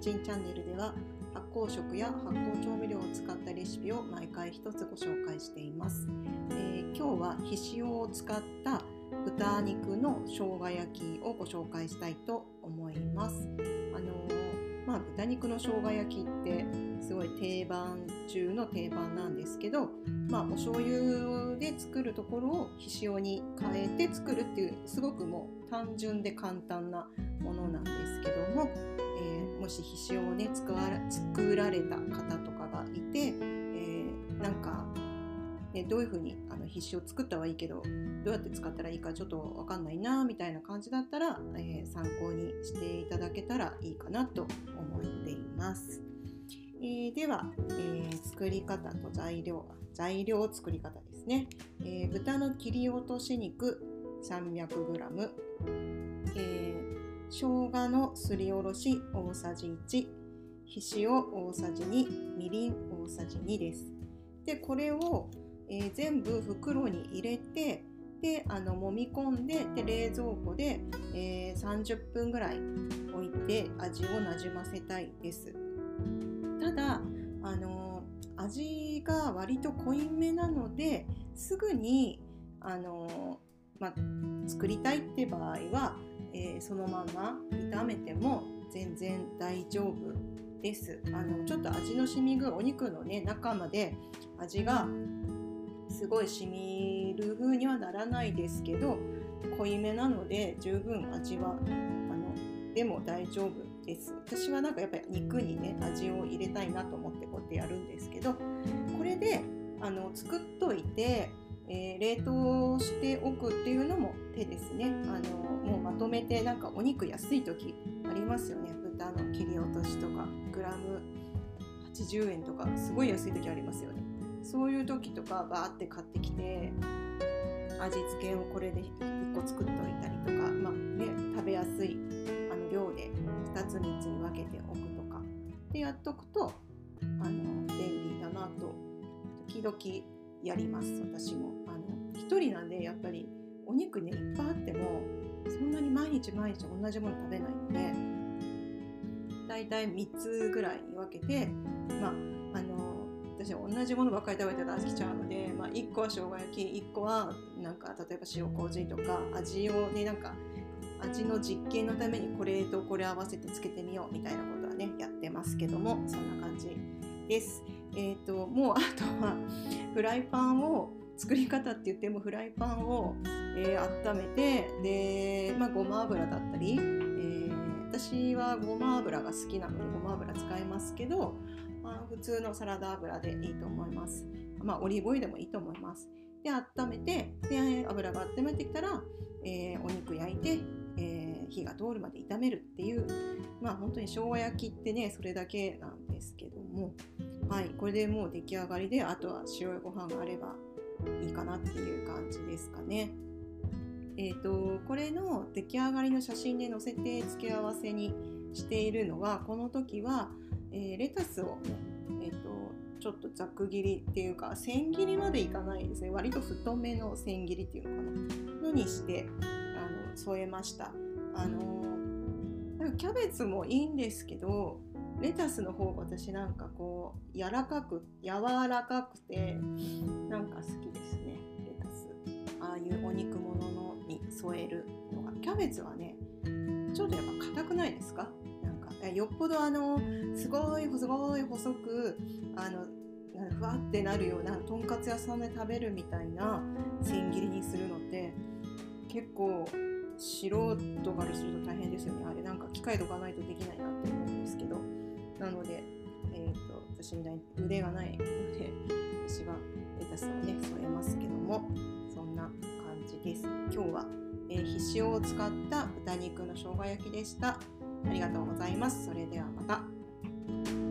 チンチャンネルでは発酵食や発酵調味料を使ったレシピを毎回一つご紹介しています、えー、今日はひしおを使った豚肉の生姜焼きをご紹介したいと思います。あのー、まあ、豚肉の生姜焼きってすごい定番中の定番なんですけど、まあ、お醤油で作るところをひしおに変えて作るっていうすごくもう単純で簡単なものなんですけども、もしひしおをね作られた方とかがいて、えー、なんか、ね、どういうふうにあのひしお作ったはいいけどどうやって使ったらいいかちょっと分かんないなみたいな感じだったら、えー、参考にしていただけたらいいかなと思っています。えー、では、えー、作り方と材料材料作り方ですね、えー、豚の切り落とし肉 300g、えー、生姜のすりおろし大さじ1ひしお大さじ2みりん大さじ2です。でこれを、えー、全部袋に入れてであの揉み込んでで冷蔵庫で、えー、30分ぐらい置いて味をなじませたいです。ただあの味が割と濃いめなのですぐにあの、まあ、作りたいって場合は、えー、そのまま炒めても全然大丈夫です。あのちょっと味の染み具お肉のね中まで味がすごい染みる風にはならないですけど濃いめなので十分味はあのでも大丈夫です。私はなんかやっぱり肉にね味を入れたいなと思ってこうやってやるんですけどこれであの作っといて、えー、冷凍しておくっていうのも手ですね。あのもうまとめてなんかお肉安い時ありますよね。豚の切り落としとかグラム80円とかすごい安い時ありますよね。そういう時とかバーって買ってきて味付けをこれで1個作っておいたりとか、まあね、食べやすいあの量で2つ3つに分けておくとか。でやっとくとあの便利だなと。時々やります私もあの1人なんでやっぱりお肉ねいっぱいあってもそんなに毎日毎日同じもの食べないのでだいたい3つぐらいに分けてまああの私は同じものばっかり食べてたら飽きちゃうので、まあ、1個は生姜焼き1個はなんか例えば塩麹とか味をねなんか味の実験のためにこれとこれ合わせてつけてみようみたいなことはねやってますけどもそんな感じです。えっ、ー、ともうあとはフライパンを作り方って言ってもフライパンを、えー、温めてで、まあ、ごま油だったり、えー、私はごま油が好きなのでごま油使いますけど、まあ、普通のサラダ油でいいと思います。まあ、オリーブオイルでもいいと思います。で温めてで油が温めてきたら、えー、お肉焼いてえー、火が通るまで炒めるっていうまあ本当に生姜焼きってねそれだけなんですけどもはいこれでもう出来上がりであとは白いご飯があればいいかなっていう感じですかね。えーと、これの出来上がりの写真で載せて付け合わせにしているのはこの時は、えー、レタスを、えーと、ちょっとざく切りっていうか千切りまでいかないですね。割と太めの千切りっていうのかな。のにして添えました。あのなんかキャベツもいいんですけどレタスの方が私なんかこう柔らかく柔らかくてなんか好きですね。レタス。ああいうお肉物のに添えるのが。キャベツはねちょっとやっぱ硬くないですか？なんかよっぽどあのすごいすごい細くあのふわってなるようなとんかつ屋さんで食べるみたいな千切りにするのって結構素人からすると大変ですよね。あれなんか機械とかないとできないなって思うんですけど。なので、えーと、私みたいに腕がないので私がレタスをね添えますけどもそんな感じです。今日は、えー、ひしおを使った豚肉の生姜焼きでした。ありがとうございます。それではまた。